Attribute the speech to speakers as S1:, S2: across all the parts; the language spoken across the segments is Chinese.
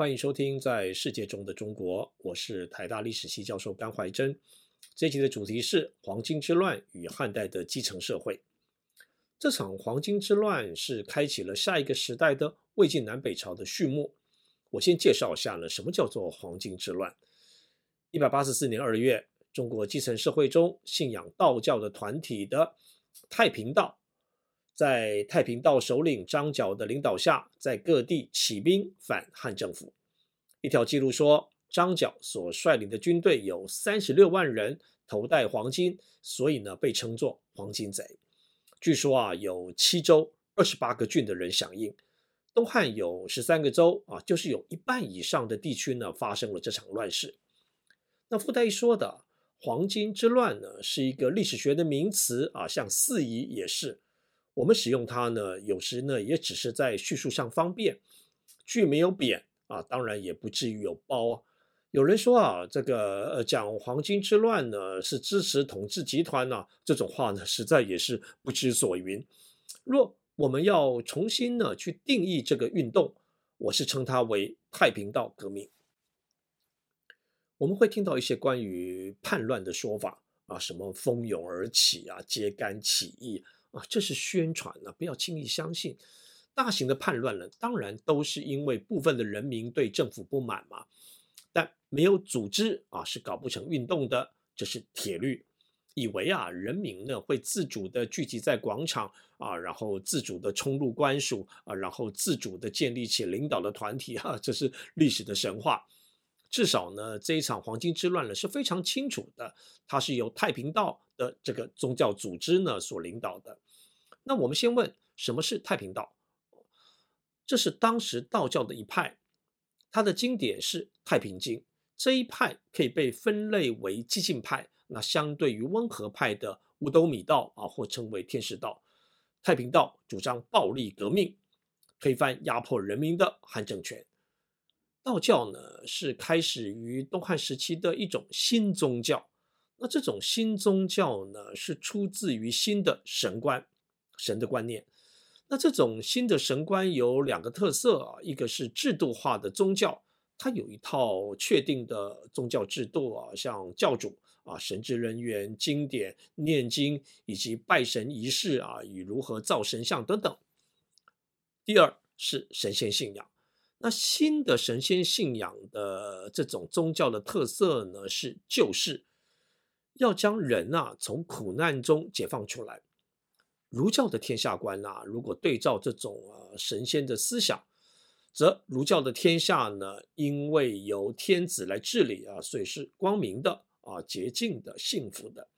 S1: 欢迎收听《在世界中的中国》，我是台大历史系教授甘怀真。这期的主题是黄金之乱与汉代的基层社会。这场黄金之乱是开启了下一个时代的魏晋南北朝的序幕。我先介绍一下呢，什么叫做黄金之乱？一百八十四年二月，中国基层社会中信仰道教的团体的太平道。在太平道首领张角的领导下，在各地起兵反汉政府。一条记录说，张角所率领的军队有三十六万人，头戴黄金，所以呢被称作黄金贼。据说啊，有七州二十八个郡的人响应。东汉有十三个州啊，就是有一半以上的地区呢发生了这场乱世。那附带一说的黄金之乱呢，是一个历史学的名词啊，像四夷也是。我们使用它呢，有时呢也只是在叙述上方便，句没有贬啊，当然也不至于有褒啊。有人说啊，这个呃讲黄巾之乱呢是支持统治集团呐、啊，这种话呢实在也是不知所云。若我们要重新呢去定义这个运动，我是称它为太平道革命。我们会听到一些关于叛乱的说法啊，什么蜂拥而起啊，揭竿起义。啊，这是宣传呢，不要轻易相信。大型的叛乱呢，当然都是因为部分的人民对政府不满嘛。但没有组织啊，是搞不成运动的，这是铁律。以为啊，人民呢会自主的聚集在广场啊，然后自主的冲入官署啊，然后自主的建立起领导的团体啊，这是历史的神话。至少呢，这一场黄巾之乱呢是非常清楚的，它是由太平道的这个宗教组织呢所领导的。那我们先问，什么是太平道？这是当时道教的一派，它的经典是《太平经》。这一派可以被分类为激进派，那相对于温和派的五斗米道啊，或称为天师道。太平道主张暴力革命，推翻压迫人民的汉政权。道教呢，是开始于东汉时期的一种新宗教。那这种新宗教呢，是出自于新的神观、神的观念。那这种新的神观有两个特色啊，一个是制度化的宗教，它有一套确定的宗教制度啊，像教主啊、神职人员、经典、念经以及拜神仪式啊，与如何造神像等等。第二是神仙信仰。那新的神仙信仰的这种宗教的特色呢，是救世，要将人啊从苦难中解放出来。儒教的天下观啊，如果对照这种啊神仙的思想，则儒教的天下呢，因为由天子来治理啊，所以是光明的啊、洁净的、幸福的。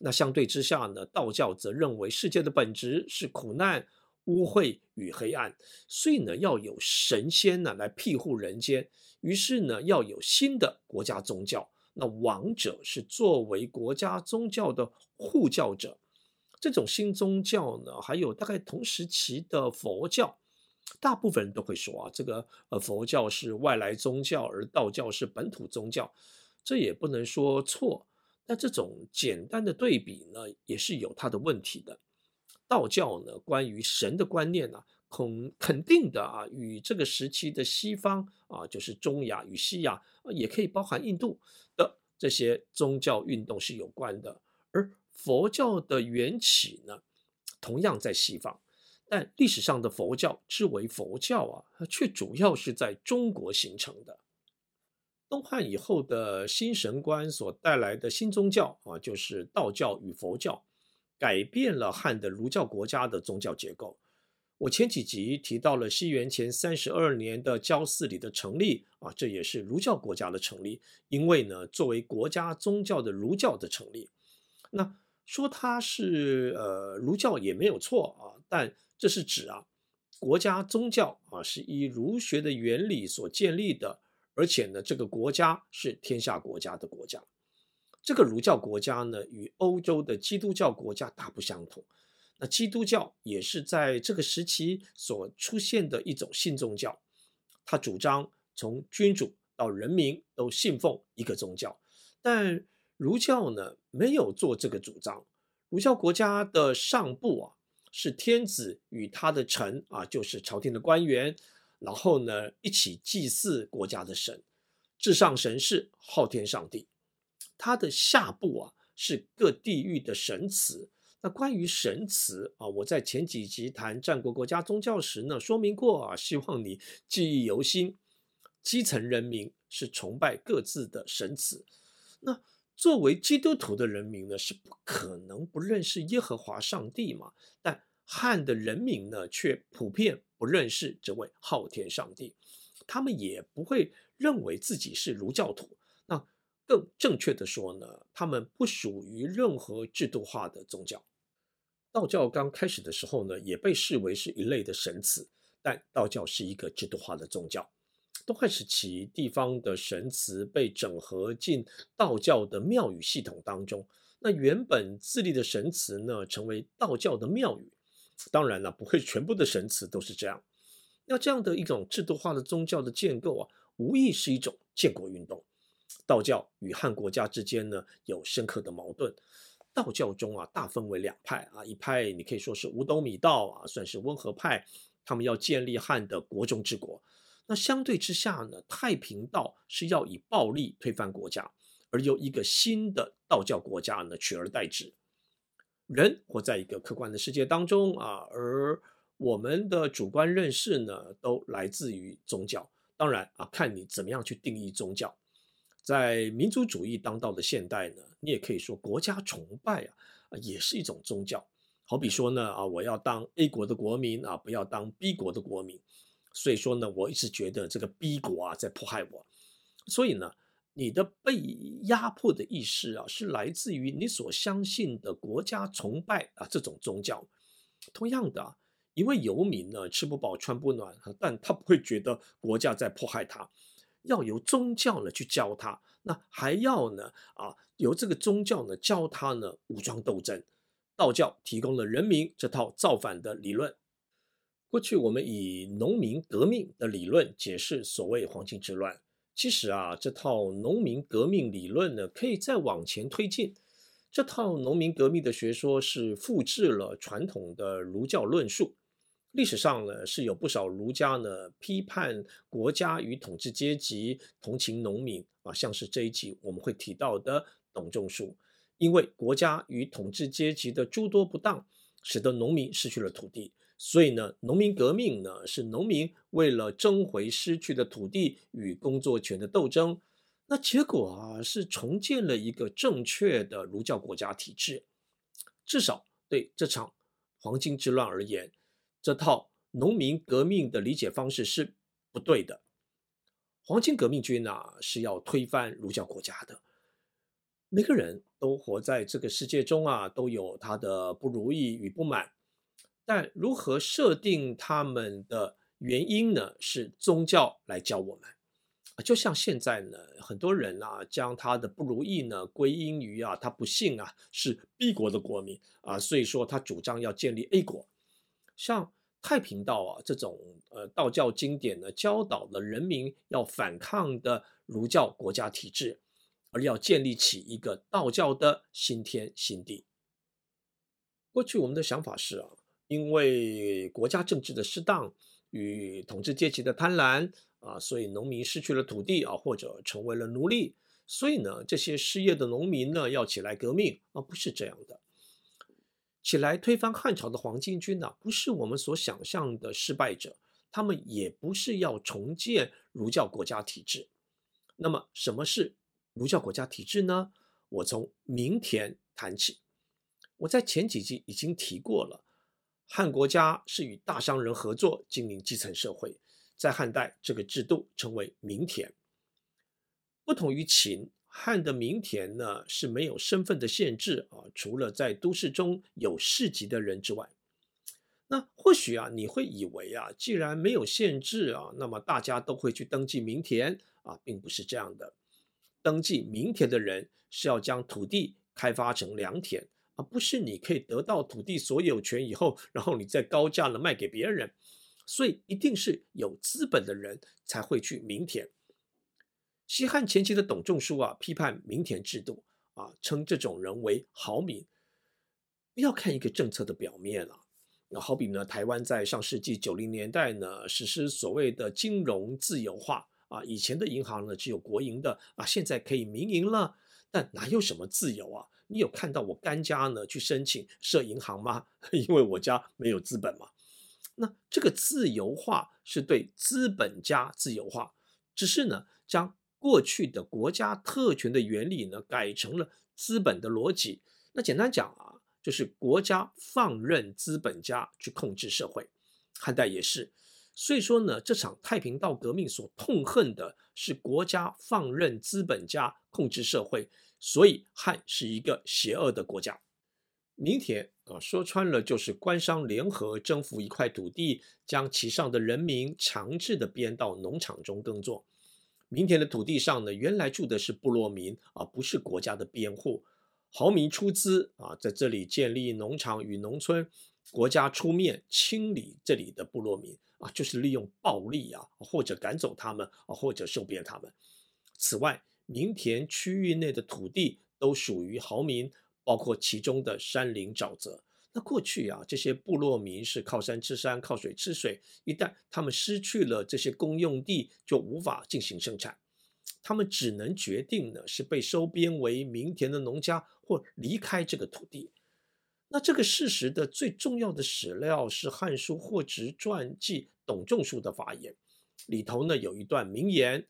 S1: 那相对之下呢，道教则认为世界的本质是苦难。污秽与黑暗，所以呢，要有神仙呢来庇护人间。于是呢，要有新的国家宗教。那王者是作为国家宗教的护教者。这种新宗教呢，还有大概同时期的佛教。大部分人都会说啊，这个呃佛教是外来宗教，而道教是本土宗教。这也不能说错。但这种简单的对比呢，也是有它的问题的。道教呢，关于神的观念呢、肯肯定的啊，与这个时期的西方啊，就是中亚与西亚，也可以包含印度的这些宗教运动是有关的。而佛教的缘起呢，同样在西方，但历史上的佛教之为佛教啊，却主要是在中国形成的。东汉以后的新神观所带来的新宗教啊，就是道教与佛教。改变了汉的儒教国家的宗教结构。我前几集提到了西元前三十二年的焦寺里的成立啊，这也是儒教国家的成立。因为呢，作为国家宗教的儒教的成立，那说它是呃儒教也没有错啊，但这是指啊国家宗教啊是依儒学的原理所建立的，而且呢这个国家是天下国家的国家。这个儒教国家呢，与欧洲的基督教国家大不相同。那基督教也是在这个时期所出现的一种新宗教。他主张从君主到人民都信奉一个宗教，但儒教呢，没有做这个主张。儒教国家的上部啊，是天子与他的臣啊，就是朝廷的官员。然后呢一起祭祀国家的神。至上神是昊天上帝，他的下部啊是各地域的神祠。那关于神祠啊，我在前几集谈战国国家宗教时呢说明过啊，希望你记忆犹新。基层人民是崇拜各自的神祠，那作为基督徒的人民呢是不可能不认识耶和华上帝嘛。但汉的人民呢却普遍不认识这位昊天上帝，他们也不会认为自己是儒教徒。那更正确的说呢，他们不属于任何制度化的宗教。道教刚开始的时候呢，也被视为是一类的神祠，但道教是一个制度化的宗教。东汉时期，地方的神祠被整合进道教的庙宇系统当中。那原本自立的神祠呢，成为道教的庙宇。当然了，不会全部的神祠都是这样。那这样的一种制度化的宗教的建构啊，无疑是一种建国运动。道教与汉国家之间呢，有深刻的矛盾。道教中啊，大分为两派啊，一派你可以说是五斗米道啊，算是温和派，他们要建立汉的国中之国。那相对之下呢，太平道是要以暴力推翻国家，而由一个新的道教国家呢取而代之。人活在一个客观的世界当中啊，而我们的主观认识呢，都来自于宗教。当然啊，看你怎么样去定义宗教。在民族主义当道的现代呢，你也可以说国家崇拜啊，也是一种宗教。好比说呢啊，我要当 A 国的国民啊，不要当 B 国的国民。所以说呢，我一直觉得这个 B 国啊在迫害我。所以呢，你的被压迫的意识啊，是来自于你所相信的国家崇拜啊这种宗教。同样的啊，一位游民呢，吃不饱穿不暖，但他不会觉得国家在迫害他，要由宗教呢去教他，那还要呢啊由这个宗教呢教他呢武装斗争。道教提供了人民这套造反的理论。过去我们以农民革命的理论解释所谓黄巾之乱，其实啊，这套农民革命理论呢，可以再往前推进。这套农民革命的学说是复制了传统的儒教论述。历史上呢，是有不少儒家呢批判国家与统治阶级，同情农民啊，像是这一集我们会提到的董仲舒，因为国家与统治阶级的诸多不当，使得农民失去了土地。所以呢，农民革命呢是农民为了争回失去的土地与工作权的斗争。那结果啊是重建了一个正确的儒教国家体制。至少对这场黄巾之乱而言，这套农民革命的理解方式是不对的。黄金革命军啊是要推翻儒教国家的。每个人都活在这个世界中啊，都有他的不如意与不满。但如何设定他们的原因呢？是宗教来教我们。就像现在呢，很多人啊，将他的不如意呢归因于啊，他不幸啊是 B 国的国民啊，所以说他主张要建立 A 国。像太平道啊这种呃道教经典呢，教导了人民要反抗的儒教国家体制，而要建立起一个道教的新天新地。过去我们的想法是啊。因为国家政治的失当与统治阶级的贪婪啊，所以农民失去了土地啊，或者成为了奴隶。所以呢，这些失业的农民呢，要起来革命啊，不是这样的。起来推翻汉朝的黄巾军呢，不是我们所想象的失败者，他们也不是要重建儒教国家体制。那么，什么是儒教国家体制呢？我从民田谈起。我在前几集已经提过了。汉国家是与大商人合作经营基层社会，在汉代这个制度称为民田。不同于秦，汉的民田呢是没有身份的限制啊，除了在都市中有市籍的人之外。那或许啊，你会以为啊，既然没有限制啊，那么大家都会去登记民田啊，并不是这样的。登记民田的人是要将土地开发成良田。而不是你可以得到土地所有权以后，然后你再高价的卖给别人，所以一定是有资本的人才会去民田。西汉前期的董仲舒啊，批判民田制度啊，称这种人为豪民。不要看一个政策的表面啊，那好比呢，台湾在上世纪九零年代呢，实施所谓的金融自由化啊，以前的银行呢只有国营的啊，现在可以民营了，但哪有什么自由啊？你有看到我干家呢去申请设银行吗？因为我家没有资本嘛。那这个自由化是对资本家自由化，只是呢将过去的国家特权的原理呢改成了资本的逻辑。那简单讲啊。就是国家放任资本家去控制社会，汉代也是。所以说呢，这场太平道革命所痛恨的是国家放任资本家控制社会，所以汉是一个邪恶的国家。民田啊，说穿了就是官商联合征服一块土地，将其上的人民强制的编到农场中耕作。民田的土地上呢，原来住的是部落民，啊不是国家的编户。豪民出资啊，在这里建立农场与农村，国家出面清理这里的部落民啊，就是利用暴力啊，或者赶走他们啊，或者收编他们。此外，民田区域内的土地都属于豪民，包括其中的山林沼泽。那过去啊，这些部落民是靠山吃山，靠水吃水，一旦他们失去了这些公用地，就无法进行生产。他们只能决定呢，是被收编为民田的农家，或离开这个土地。那这个事实的最重要的史料是《汉书·霍直传记》董仲舒的发言，里头呢有一段名言：“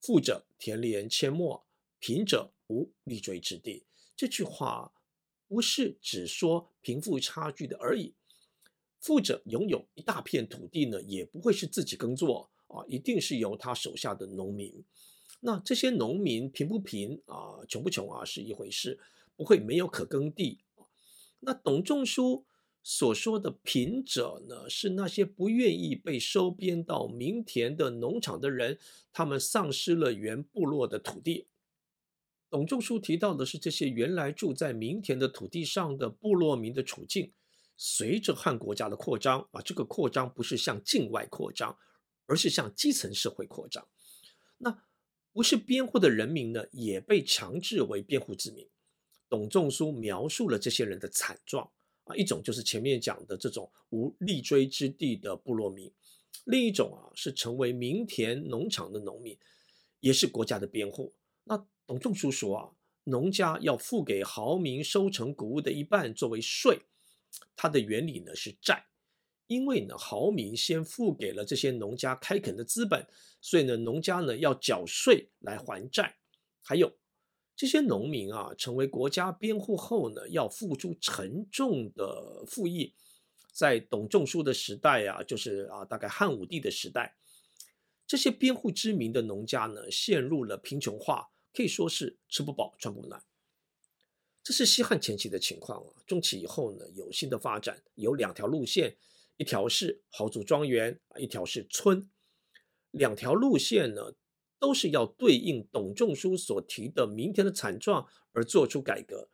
S1: 富者田连阡陌，贫者无立锥之地。”这句话不是只说贫富差距的而已。富者拥有一大片土地呢，也不会是自己耕作啊，一定是由他手下的农民。那这些农民贫不贫啊，穷不穷啊，是一回事，不会没有可耕地。那董仲舒所说的贫者呢，是那些不愿意被收编到民田的农场的人，他们丧失了原部落的土地。董仲舒提到的是这些原来住在民田的土地上的部落民的处境，随着汉国家的扩张啊，这个扩张不是向境外扩张，而是向基层社会扩张。那不是编户的人民呢，也被强制为编户之民。董仲舒描述了这些人的惨状啊，一种就是前面讲的这种无立锥之地的部落民，另一种啊是成为民田农场的农民，也是国家的编户。那董仲舒说啊，农家要付给豪民收成谷物的一半作为税，它的原理呢是债。因为呢，豪民先付给了这些农家开垦的资本，所以呢，农家呢要缴税来还债。还有这些农民啊，成为国家编户后呢，要付出沉重的赋役。在董仲舒的时代啊，就是啊，大概汉武帝的时代，这些编户之民的农家呢，陷入了贫穷化，可以说是吃不饱穿不暖。这是西汉前期的情况啊。中期以后呢，有新的发展，有两条路线。一条是豪族庄园，一条是村，两条路线呢，都是要对应董仲舒所提的明天的惨状而做出改革。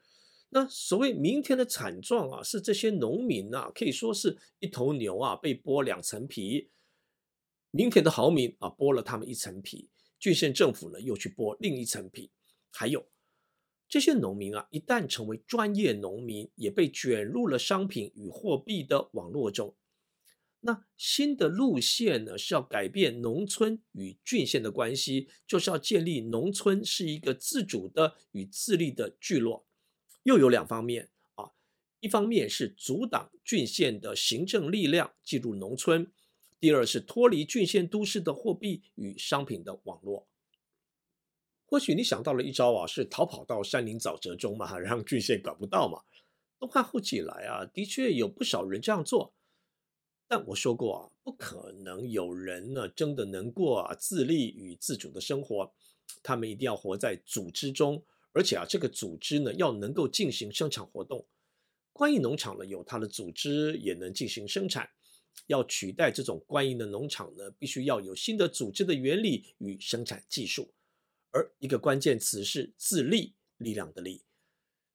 S1: 那所谓明天的惨状啊，是这些农民啊，可以说是一头牛啊被剥两层皮，明天的豪民啊剥了他们一层皮，郡县政府呢又去剥另一层皮，还有这些农民啊，一旦成为专业农民，也被卷入了商品与货币的网络中。那新的路线呢，是要改变农村与郡县的关系，就是要建立农村是一个自主的与自立的聚落。又有两方面啊，一方面是阻挡郡县的行政力量进入农村，第二是脱离郡县都市的货币与商品的网络。或许你想到了一招啊，是逃跑到山林沼泽中嘛，让郡县管不到嘛。东汉后期以来啊，的确有不少人这样做。但我说过啊，不可能有人呢真的能过啊自立与自主的生活，他们一定要活在组织中，而且啊这个组织呢要能够进行生产活动。官营农场呢有它的组织，也能进行生产。要取代这种官营的农场呢，必须要有新的组织的原理与生产技术。而一个关键词是自立，力量的力。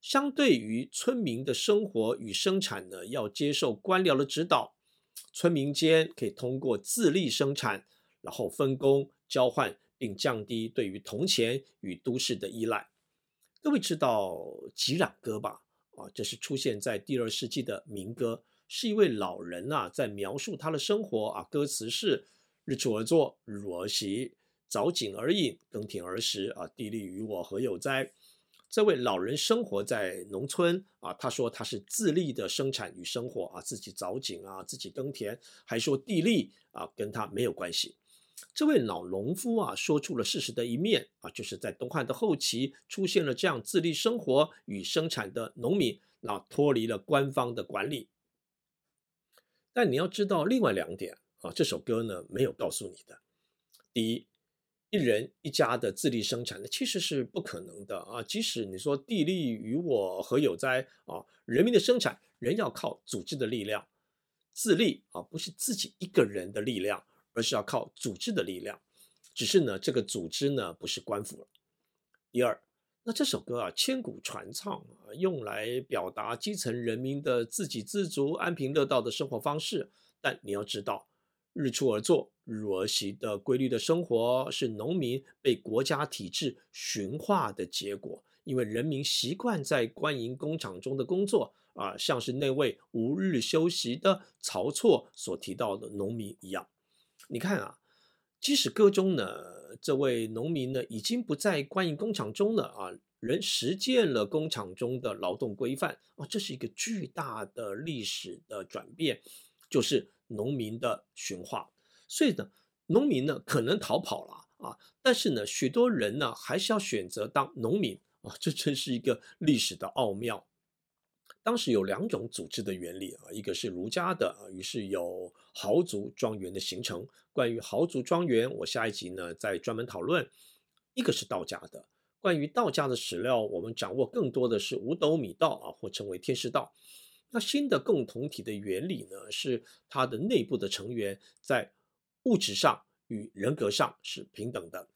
S1: 相对于村民的生活与生产呢，要接受官僚的指导。村民间可以通过自立生产，然后分工交换，并降低对于铜钱与都市的依赖。各位知道《吉壤歌》吧？啊，这是出现在第二世纪的民歌，是一位老人啊，在描述他的生活啊。歌词是：日出而作，日入而息，早井而饮，耕田而食啊。地利与我何有哉？这位老人生活在农村啊，他说他是自立的生产与生活啊，自己凿井啊，自己耕田，还说地利啊跟他没有关系。这位老农夫啊，说出了事实的一面啊，就是在东汉的后期出现了这样自立生活与生产的农民，那脱离了官方的管理。但你要知道另外两点啊，这首歌呢没有告诉你的，第一。一人一家的自力生产的其实是不可能的啊！即使你说地利与我何有哉啊，人民的生产仍要靠组织的力量，自立啊不是自己一个人的力量，而是要靠组织的力量。只是呢，这个组织呢不是官府了。第二，那这首歌啊千古传唱啊，用来表达基层人民的自给自足、安贫乐道的生活方式。但你要知道。日出而作，日而息的规律的生活，是农民被国家体制驯化的结果。因为人民习惯在官营工厂中的工作啊，像是那位无日休息的晁错所提到的农民一样。你看啊，即使歌中呢，这位农民呢已经不在官营工厂中了啊，人实践了工厂中的劳动规范啊，这是一个巨大的历史的转变，就是。农民的驯化，所以呢，农民呢可能逃跑了啊，但是呢，许多人呢还是要选择当农民啊，这真是一个历史的奥妙。当时有两种组织的原理啊，一个是儒家的啊，于是有豪族庄园的形成。关于豪族庄园，我下一集呢再专门讨论。一个是道家的，关于道家的史料，我们掌握更多的是五斗米道啊，或称为天师道。那新的共同体的原理呢，是它的内部的成员在物质上与人格上是平等的，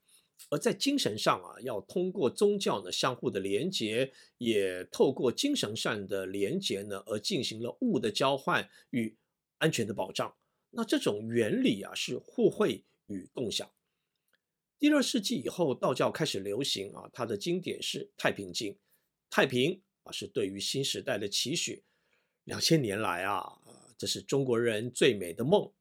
S1: 而在精神上啊，要通过宗教呢相互的连结，也透过精神上的连结呢，而进行了物的交换与安全的保障。那这种原理啊，是互惠与共享。第二世纪以后，道教开始流行啊，它的经典是《太平经》，太平啊，是对于新时代的期许。两千年来啊，这是中国人最美的梦。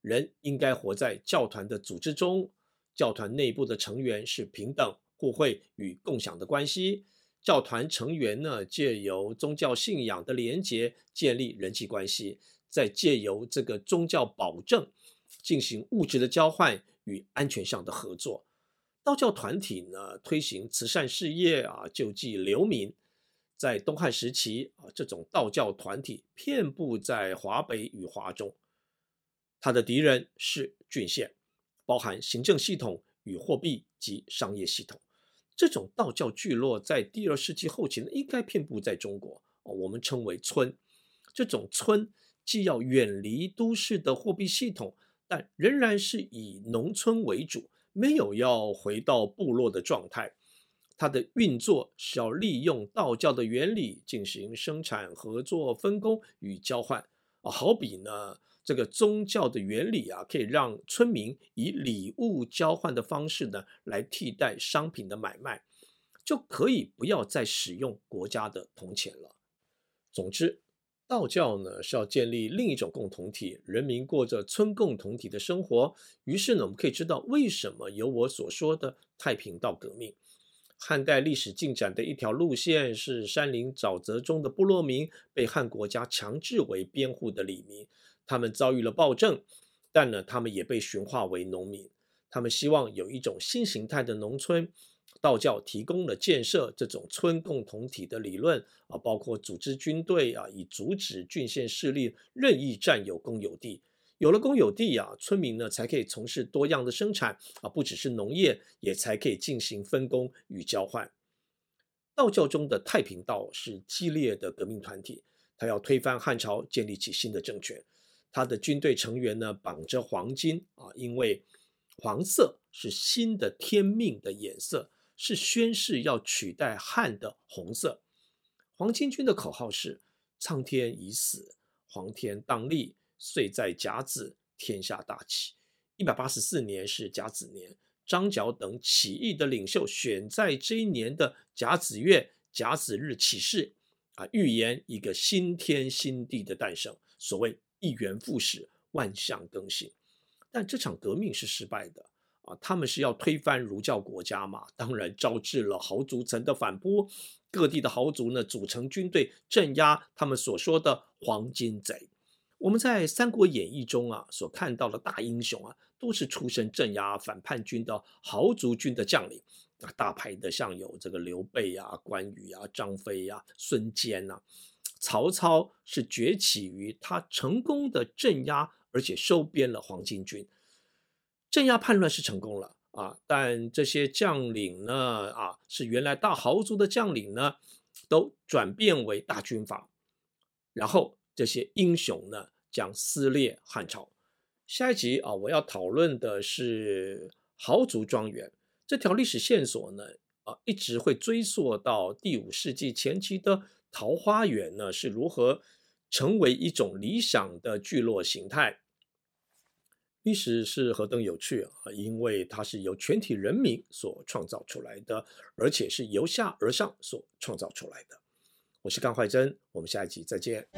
S1: 人应该活在教团的组织中，教团内部的成员是平等、互惠与共享的关系。教团成员呢，借由宗教信仰的连结，建立人际关系，再借由这个宗教保证，进行物质的交换与安全上的合作。道教团体呢，推行慈善事业啊，救济流民。在东汉时期啊，这种道教团体遍布在华北与华中，他的敌人是郡县，包含行政系统与货币及商业系统。这种道教聚落在第二世纪后期呢，应该遍布在中国，我们称为村。这种村既要远离都市的货币系统，但仍然是以农村为主，没有要回到部落的状态。它的运作是要利用道教的原理进行生产、合作、分工与交换，好比呢，这个宗教的原理啊，可以让村民以礼物交换的方式呢，来替代商品的买卖，就可以不要再使用国家的铜钱了。总之，道教呢是要建立另一种共同体，人民过着村共同体的生活。于是呢，我们可以知道为什么有我所说的太平道革命。汉代历史进展的一条路线是山林沼泽中的部落民被汉国家强制为编户的里民，他们遭遇了暴政，但呢，他们也被驯化为农民。他们希望有一种新形态的农村，道教提供了建设这种村共同体的理论啊，包括组织军队啊，以阻止郡县势力任意占有公有地。有了公有地啊，村民呢才可以从事多样的生产啊，不只是农业，也才可以进行分工与交换。道教中的太平道是激烈的革命团体，他要推翻汉朝，建立起新的政权。他的军队成员呢绑着黄金啊，因为黄色是新的天命的颜色，是宣誓要取代汉的红色。黄巾军的口号是：苍天已死，黄天当立。岁在甲子，天下大起。一百八十四年是甲子年，张角等起义的领袖选在这一年的甲子月、甲子日起事，啊，预言一个新天新地的诞生。所谓一元复始，万象更新。但这场革命是失败的啊！他们是要推翻儒教国家嘛，当然招致了豪族层的反扑，各地的豪族呢组成军队镇压他们所说的黄巾贼。我们在《三国演义》中啊所看到的大英雄啊，都是出身镇压反叛军的豪族军的将领啊，大牌的像有这个刘备啊、关羽啊、张飞啊、孙坚啊。曹操是崛起于他成功的镇压。而且收编了黄巾军，镇压叛乱是成功了啊！但这些将领呢，啊，是原来大豪族的将领呢，都转变为大军阀。然后这些英雄呢，将撕裂汉朝。下一集啊，我要讨论的是豪族庄园这条历史线索呢，啊，一直会追溯到第五世纪前期的桃花源呢，是如何成为一种理想的聚落形态。历史是何等有趣啊！因为它是由全体人民所创造出来的，而且是由下而上所创造出来的。我是甘怀真，我们下一集再见。